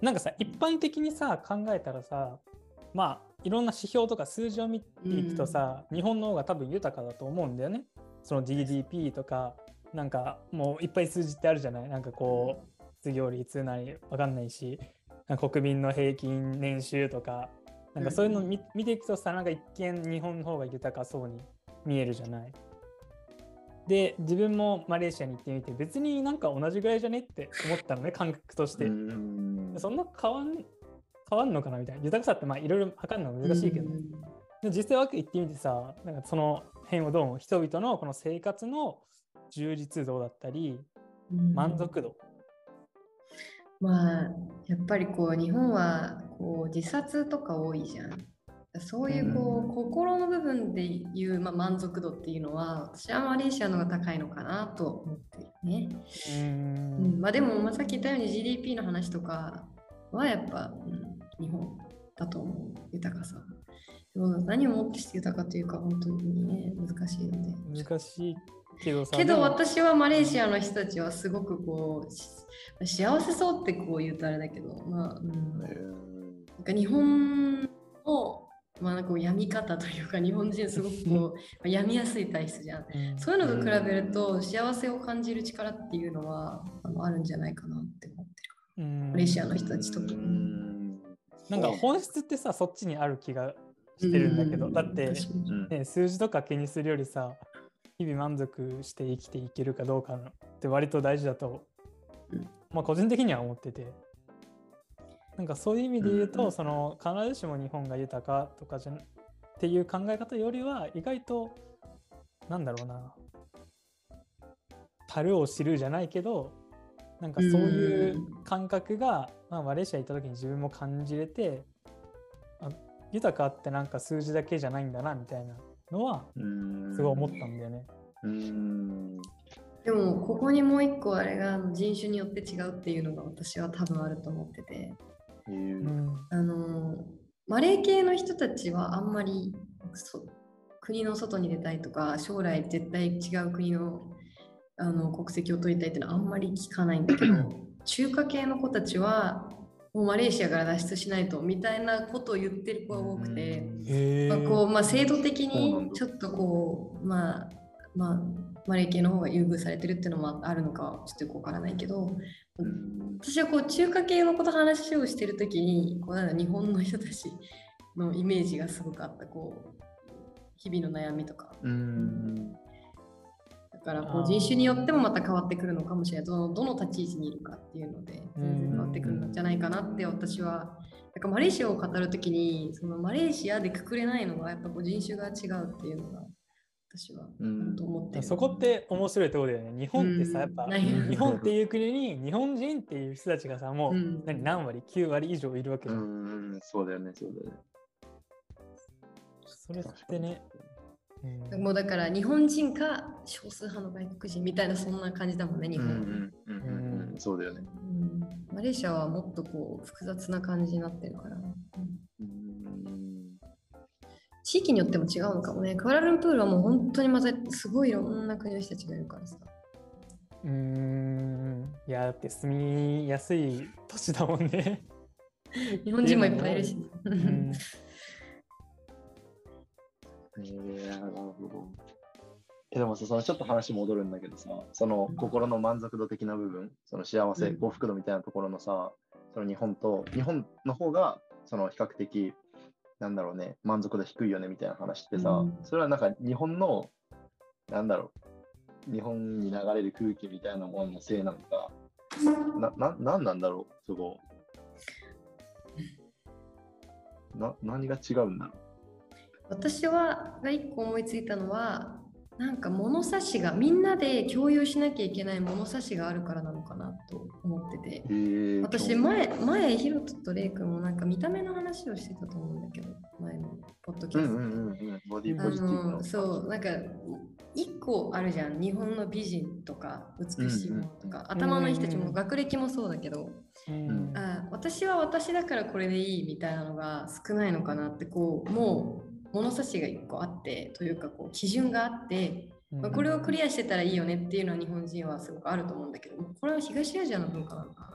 Speaker 1: なんかさ一般的にさ考えたらさまあいろんな指標とか数字を見ていくとさ、うん、日本の方が多分豊かだと思うんだよね。その GDP とかなんかもういっぱい数字ってあるじゃない？なんかこう失業率なりわかんないし国民の平均年収とかなんかそういうの見,、見ていくとさなんか一見日本の方が豊かそうに見えるじゃない？で自分もマレーシアに行ってみて別になんか同じぐらいじゃねって思ったのね感覚として。そんな変わん変わんのかなみたいな。豊かさってまあいろいろ測るのは難しいけど、で実際は行ってみてさなんかその辺をどうも人々のこの生活の充実度だったり、満足度。
Speaker 3: まあやっぱりこう日本はこう自殺とか多いじゃん。そういうこう、うん、心の部分でいう、まあ、満足度っていうのは私はマレーシアの方が高いのかなと思ってるね。うん、まあ、でも、まあ、さっき言ったように GDP の話とかはやっぱ、うん、日本だと思う豊かさ。そうだ何をもってして豊かというか本当にね難しいので。
Speaker 1: 難しいけどさ。
Speaker 3: けど私はマレーシアの人たちはすごくこうし幸せそうってこう言うとあれだけど、まあ、うん、
Speaker 2: え
Speaker 3: なんか日本の、まあ、なんかこう病み方というか日本人すごくこう まあ病みやすい体質じゃん。
Speaker 1: うん。
Speaker 3: そういうのと比べると幸せを感じる力っていうのはあのあるんじゃないかなって思って
Speaker 1: うん。
Speaker 3: マレーシアの人たち
Speaker 2: ーう
Speaker 3: 特に。
Speaker 2: ん。
Speaker 1: なんか本質ってさ、そっちにある気がしてるんだけど、
Speaker 3: うん。
Speaker 1: だって、ね、数字とか気にするよりさ、日々満足して生きていけるかどうかって割と大事だと、
Speaker 3: うん。
Speaker 1: まあ個人的には思ってて。なんかそういう意味で言うと、
Speaker 2: うん。
Speaker 1: その必ずしも日本が豊かとかじゃなっていう考え方よりは意外となんだろうな。樽を知るじゃないけどなんかそういう感覚が、まあ、マレーシア行った時に自分も感じれてあ豊かってなんか数字だけじゃないんだなみたいなのは
Speaker 2: うん。
Speaker 1: すごい思ったんだよね。
Speaker 2: うん。
Speaker 3: でもここにもう一個あれが人種によって違うっていうのが私は多分あると思ってて。
Speaker 2: え。ー
Speaker 1: うん。
Speaker 3: あのマレー系の人たちはあんまりそ国の外に出たいとか将来絶対違う国のあの国籍を取りたいっていうのはあんまり聞かないんだけど 中華系の子たちはもうマレーシアから脱出しないとみたいなことを言ってる子が多くて。
Speaker 1: へ
Speaker 3: まあこうまあ、制度的にちょっとこう、まあ、まあ、マレー系の方が優遇されてるっていうのもあるのかはちょっとよくわからないけど、
Speaker 2: うん。
Speaker 3: 私はこう中華系のこと話をしてるときにこうなんだ日本の人たちのイメージがすごくあったこう日々の悩みとか。
Speaker 2: うん
Speaker 3: だからこう人種によってもまた変わってくるのかもしれない。どのどの立ち位置にいるかっていうので全然変わってくるんじゃないかなって私は。なんかマレーシアを語るときにそのマレーシアでくくれないのがやっぱこう人種が違うっていうのが私は
Speaker 2: うん。
Speaker 3: 本当思ってる。
Speaker 1: そこって面白いところだよね。日本ってさ、やっぱ日本っていう国に日本人っていう人たちがさ、もう
Speaker 3: うん。
Speaker 1: 何何割 ?9 割以上いるわけ
Speaker 2: う
Speaker 1: じゃん。
Speaker 2: んそうだよねそうだよね。
Speaker 1: それってね、うん
Speaker 3: もうだから日本人か少数派の外国人みたいなそんな感じだもんね日本
Speaker 2: うんうんうんそうだよね
Speaker 3: うんマレーシアはもっとこう複雑な感じになってるから、うん
Speaker 2: うん
Speaker 3: 地域によっても違うのかもね。クアラルンプールはもう本当にまたすごいいろんな国の人たちがいるからさ。
Speaker 1: うーん。いや、だって住みやすい都市だもんね。
Speaker 3: 日本人もいっぱいいるし。
Speaker 1: うん
Speaker 2: えー、なるほど。えでもさ、そのちょっと話戻るんだけどさ、その心の満足度的な部分、その幸せ、
Speaker 3: うん。
Speaker 2: 幸福度みたいなところのさ、その日本と、日本の方が、その比較的、なんだろうね、満足度低いよねみたいな話ってさ、
Speaker 3: うん。
Speaker 2: それはなんか日本の、なんだろう、日本に流れる空気みたいなもののせいなのか、な、な、なんなんだろう、そこ。な、何が違うんだろ
Speaker 3: 私はが一個思いついたのは、なんか物差しがみんなで共有しなきゃいけない物差しがあるからなのかなと思ってて。私前、前、ヒロトとレイ君もなんか見た目の話をしてたと思うんだけど、前のポッドキャスト。で。
Speaker 2: うんうん
Speaker 3: そうなんか一個あるじゃん日本の美人とか美しいものとか、
Speaker 1: うん
Speaker 3: 頭のいい人たちも学歴もそうだけど、
Speaker 1: うん。
Speaker 3: あ私は私だからこれでいいみたいなのが少ないのかなってこうもう物差しが一個あってというかこう基準があって、まあ、これをクリアしてたらいいよねっていうのは日本人はすごくあると思うんだけどこれは東アジアの文化なのかな。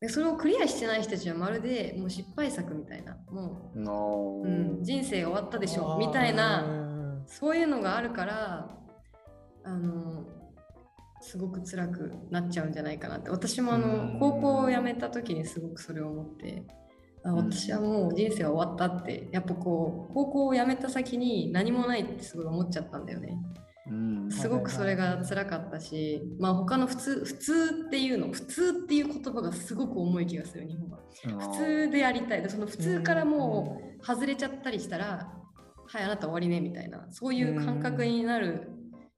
Speaker 3: でそれをクリアしてない人たちはまるでもう失敗作みたいなも
Speaker 2: の
Speaker 3: う、うん、人生終わったでしょみたいなそういうのがあるからあのすごく辛くなっちゃうんじゃないかなって。私もあ
Speaker 2: うん。
Speaker 3: の高校を辞めた時にすごくそれを思って。あ私はもう人生は終わったってやっぱこう高校を辞めた先に何もないってすごい思っちゃったんだよね。
Speaker 2: うん。
Speaker 3: すごくそれが辛かったしまあ他の普通普通っていうの普通っていう言葉がすごく重い気がする日本は。普通でやりたい。でその普通からもう外れちゃったりしたらはいあなた終わりねみたいな。そういう感覚になる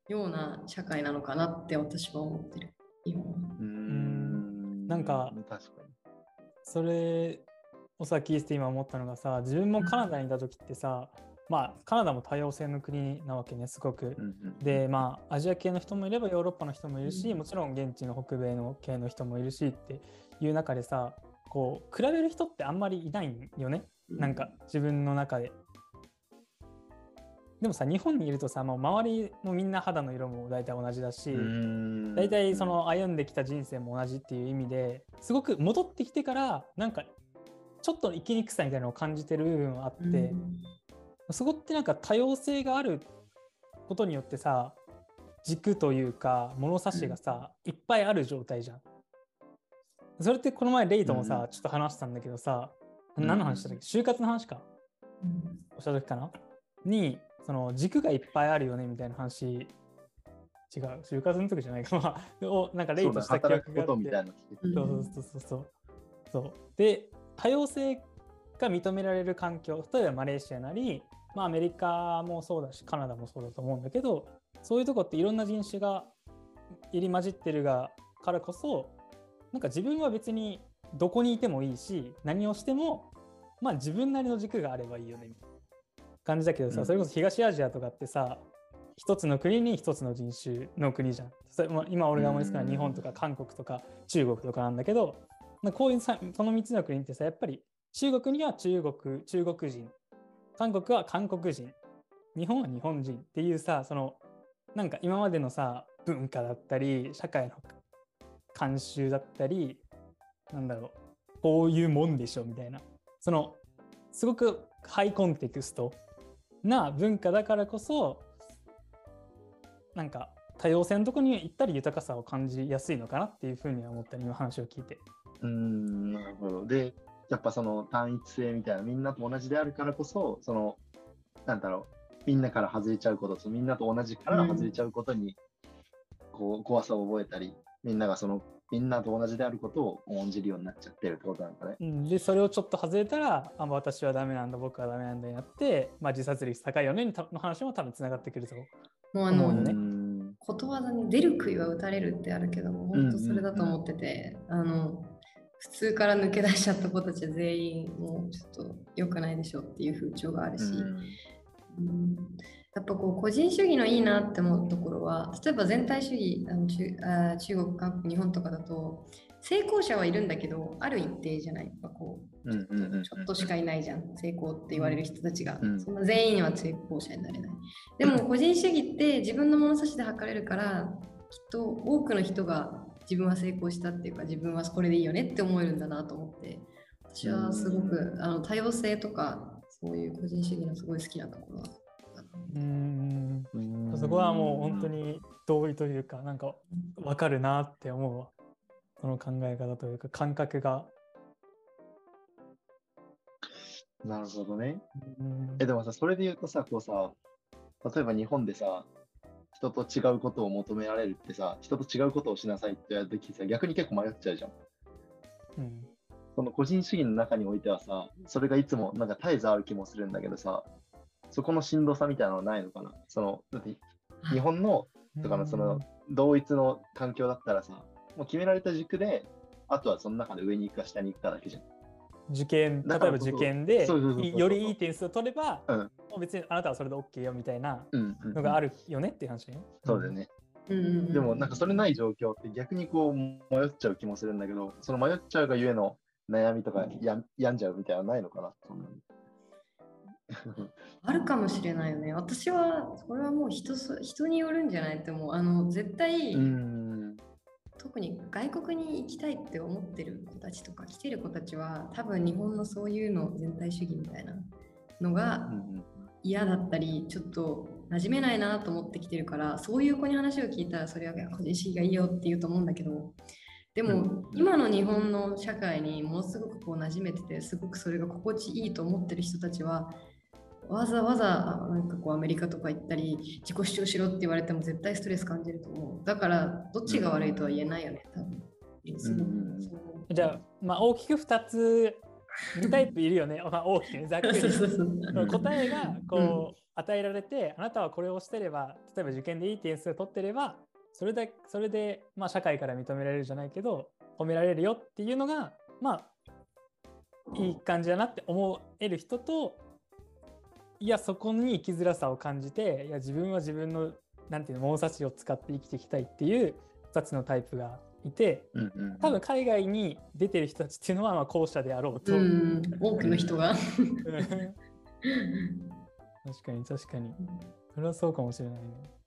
Speaker 3: ような社会なのかなって私は思ってる日本は。
Speaker 2: うん。
Speaker 1: なんか
Speaker 2: 確か
Speaker 1: それをさ聞いて今思ったのがさ自分もカナダにいた時ってさ、まあカナダも多様性の国なわけねすごく。でまあアジア系の人もいればヨーロッパの人もいるし、
Speaker 3: うん
Speaker 1: もちろん現地の北米の系の人もいるしっていう中でさこう比べる人ってあんまりいないんよね、なんか自分の中で。でもさ日本にいるとさもう周りもみんな肌の色も大体同じだし、大体その歩んできた人生も同じっていう意味ですごく戻ってきてからなんかちょっと生きにくさみたいなのを感じてる部分はあって、うん、そこってなんか多様性があることによってさ軸というか物差しがさ、うん、いっぱいある状態じゃん。それってこの前レイともさ、うん、ちょっと話したんだけどさ、何の話したっけ？就活の話か、おっしゃる時かな？にその軸がいっぱいあるよねみたいな話。違う。就活の時じゃないか。まあをなんかレイとした記憶があって。そうそうそうそう。そう。で多様性が認められる環境例えばマレーシアなり、まあ、アメリカもそうだしカナダもそうだと思うんだけどそういうとこっていろんな人種が入り混じってるがからこそなんか自分は別にどこにいてもいいし何をしてもまあ自分なりの軸があればいいよねみたいな感じだけどさ、うん、それこそ東アジアとかってさ一つの国に一つの人種の国じゃん。それ今俺が思いつくのは日本とか韓国とか中国とかなんだけどまあこういうさこの3つの国ってさやっぱり中国には中国中国人韓国は韓国人日本は日本人っていうさそのなんか今までのさ文化だったり社会の慣習だったりなんだろうこういうもんでしょみたいなそのすごくハイコンテクストな文化だからこそなんか多様性のところに行ったり豊かさを感じやすいのかなっていうふうには思ったり今話を聞いて。
Speaker 2: うんなるほど。でやっぱその単一性みたいなみんなと同じであるからこそそのなんだろうみんなから外れちゃうこととみんなと同じから外れちゃうことに、こう怖さを覚えたりみんながそのみんなと同じであることを重んじるようになっちゃってるってことなんだね。
Speaker 1: うん、でそれをちょっと外れたらあ私はダメなんだ僕はダメなんだになって、まあ、自殺率高いよねの話も多分つながってくると思うよね。
Speaker 3: ことわざに出る杭は打たれるってあるけども本当それだと思ってて、あの普通から抜け出しちゃった子たちは全員もうちょっと良くないでしょっていう風潮があるし、うん、やっぱこう個人主義のいいなって思うところは例えば全体主義あの中あ中国韓国日本とかだと成功者はいるんだけどある一定じゃない。やっぱこうちょっとしかいないじゃん。成功って言われる人たちが、うん、そんな全員は成功者になれない。でも個人主義って自分の物差しで測れるからきっと多くの人が自分は成功したっていうか自分はこれでいいよねって思えるんだなと思って私はすごくあの多様性とかそういう個人主義のすごい好きなところは
Speaker 1: うん。そこはもう本当に同意というかなんか分かるなって思うわその考え方というか感覚が。
Speaker 2: なるほどね。え、でもさ、それで言うとさ、こうさ、例えば日本でさ、人と違うことを求められるってさ、人と違うことをしなさいって言われた時さ、逆に結構迷っちゃうじゃん。うん。その個人主義の中においてはさ、それがいつもなんか絶えずある気もするんだけどさ、そこのしんどさみたいなのはないのかなその、だって日本のとかのその同一の環境だったらさ、もう決められた軸で、あとはその中で上に行くか下に行くかだけじゃん。
Speaker 1: 受験例えば受験でよりいい点数を取れば、うん、別にあなたはそれで OK よみたいなのがあるよねっていう話ね。
Speaker 2: そうだよね。でもなんかそれない状況って逆にこう迷っちゃう気もするんだけど、その迷っちゃうがゆえの悩みとかや病んじゃうみたいなのないのかな？
Speaker 3: あるかもしれないよね。私はこれはもう人人によるんじゃないってもう。あの絶対、特に外国に行きたいって思ってる子たちとか来てる子たちは多分日本のそういうの全体主義みたいなのが嫌だったりちょっと馴染めないなと思ってきてるからそういう子に話を聞いたらそれは個人主義がいいよって言うと思うんだけどでも今の日本の社会にものすごくこう馴染めててすごくそれが心地いいと思ってる人たちはわざわざなんかこうアメリカとか行ったり自己主張しろって言われても絶対ストレス感じると思う。だからどっちが悪いとは言えないよね多分、
Speaker 1: うん、じゃあ、まあ、大きく2つ2タイプいるよね、まあ、大きくね。ざっくり。答えがこう、与えられてあなたはこれをしてれば例えば受験でいい点数を取ってればそれでそれで、まあ、社会から認められるじゃないけど褒められるよっていうのがまあいい感じだなって思える人といやそこに生きづらさを感じていや自分は自分のなんていうの物差しを使って生きていきたいっていう2つのタイプがいて、うんうん、多分海外に出てる人たちっていうのはまあ後者であろうと。
Speaker 3: 多くの人が。
Speaker 1: 確かに確かに。それはそうかもしれないね。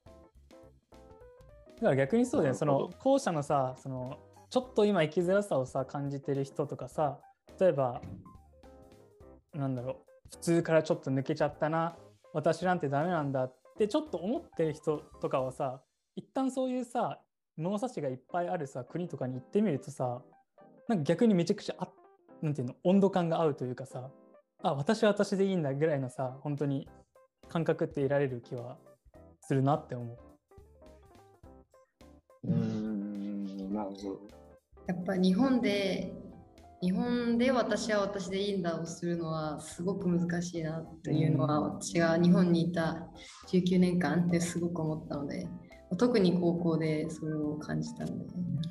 Speaker 1: だから逆にそうだよね、その後者のさ、そのちょっと今生きづらさをさ感じてる人とかさ、例えば、なんだろう、普通からちょっと抜けちゃったな、私なんてダメなんだってちょっと思ってる人とかはさ、一旦そういうさ、物差しがいっぱいあるさ、国とかに行ってみるとさ、なんか逆にめちゃくちゃあ、なんていうの、温度感が合うというかさ、あ、私は私でいいんだぐらいのさ、本当に感覚って得られる気はするなって思う。
Speaker 2: うーん、なるほど。
Speaker 3: やっぱ日本で日本で私は私でいいんだをするのはすごく難しいなというのは、
Speaker 1: うん
Speaker 3: 私が日本にいた19年間ですごく思ったので特に高校でそれを感じたの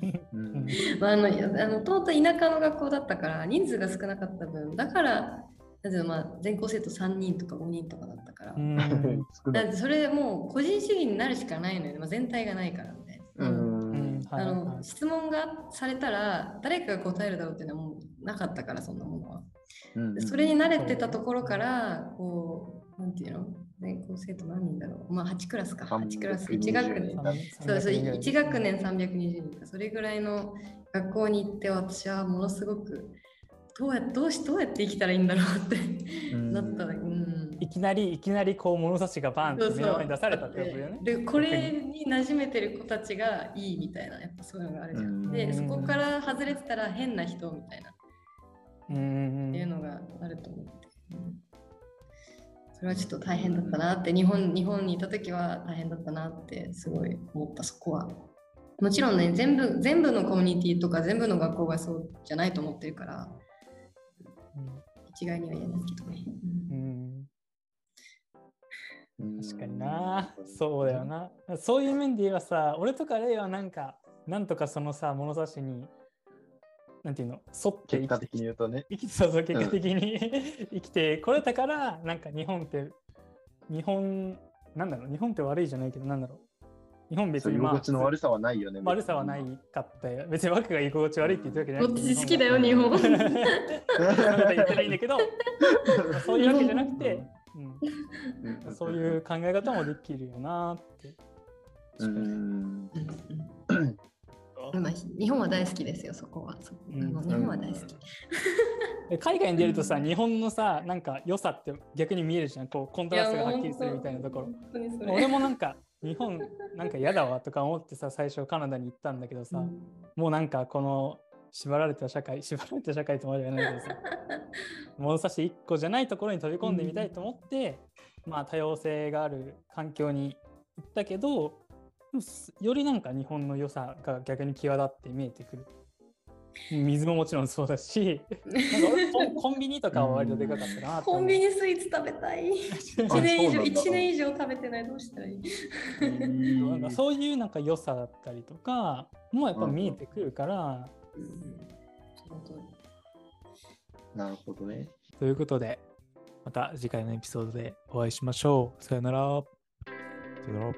Speaker 3: で、
Speaker 2: う ん
Speaker 3: まあ、あのいやあのもともと田舎の学校だったから人数が少なかった分。だからなんていうのまあ全校生徒3人とか5人とかだったから、だってそれもう個人主義になるしかないのよね、まあ、全体がないからね。あの
Speaker 1: はい
Speaker 3: 質問がされたら誰かが答えるだろうっていうのはもうなかったからそんなものは。
Speaker 2: うん。
Speaker 3: でそれに慣れてたところからこうなんていうの？全校生徒何人だろう。まあ8クラスか。8クラス。1学
Speaker 2: 320
Speaker 3: 年
Speaker 2: 人。
Speaker 3: そうそう
Speaker 1: 300人。
Speaker 3: 1学年320人か。それぐらいの学校に行って私はものすごくどうやどうしどうやって生きたらいいんだろうって
Speaker 2: うん。
Speaker 3: なったらうん。
Speaker 1: いきなりいきなりこう物差しがバンって目の前に出されたってことだよね。
Speaker 3: でこれに馴染めてる子たちがいいみたいなやっぱそういうのがあるじゃん。
Speaker 2: うん。
Speaker 3: でそこから外れてたら変な人みたいな。
Speaker 1: うん。うん。
Speaker 3: っていうのがあると思って、うんそれはちょっと大変だったなって日本日本にいた時は大変だったなってすごい思ったそこは。もちろんね全部全部のコミュニティとか全部の学校がそうじゃないと思ってるから一概には言えないけどね。
Speaker 1: う
Speaker 3: うん
Speaker 1: ん
Speaker 2: うん
Speaker 1: 確かにな、そうだよな。そういう面で言えばさ、俺とかレイはなんか、なんとかそのさ、物差しに、なんていうの、沿って
Speaker 2: 結果的に言うとね。
Speaker 1: 生きてそうそう結果的に、生きてこれたからなんか日本って日本なんだろう日本って悪いじゃないけどなんだろう。日本別にまあ
Speaker 2: 心地の悪さはないよね。
Speaker 1: 悪さはないかったよ別に枠が居心地悪いって言ってるわけじゃない
Speaker 3: 私好きだよ日本
Speaker 1: そん。なこと言ってないんだけどそういうわけじゃなくて、そういう考え方もできるよなって。
Speaker 2: うん。
Speaker 3: うんまあ日本は大好きですよそこは。そこ
Speaker 1: うん。
Speaker 3: 日本は大好き。
Speaker 1: で海外に出るとさ日本のさなんか良さって逆に見えるじゃん。こうコントラストがはっきりするみたいなところ。俺もなんか日本なんか嫌だわとか思ってさ最初カナダに行ったんだけどさ、もうなんかこの縛られた社会 縛られた社会とまではないけどさ物差し1個じゃないところに飛び込んでみたいと思って、まあ多様性がある環境に行ったけどよりなんか日本の良さが逆に際立って見えてくる。水ももちろんそうだし、なんか俺コンビニとかは割とでかかったなと
Speaker 3: コンビニスイーツ食べたい。
Speaker 2: あ
Speaker 3: 1年以上一年以上食べてないどうしたらいい
Speaker 1: なんかそういうなんか良さだったりとかもやっぱ見えてくるから、
Speaker 2: なるほどね。
Speaker 1: ということでまた次回のエピソードでお会いしましょう。さよなら。
Speaker 4: さよなら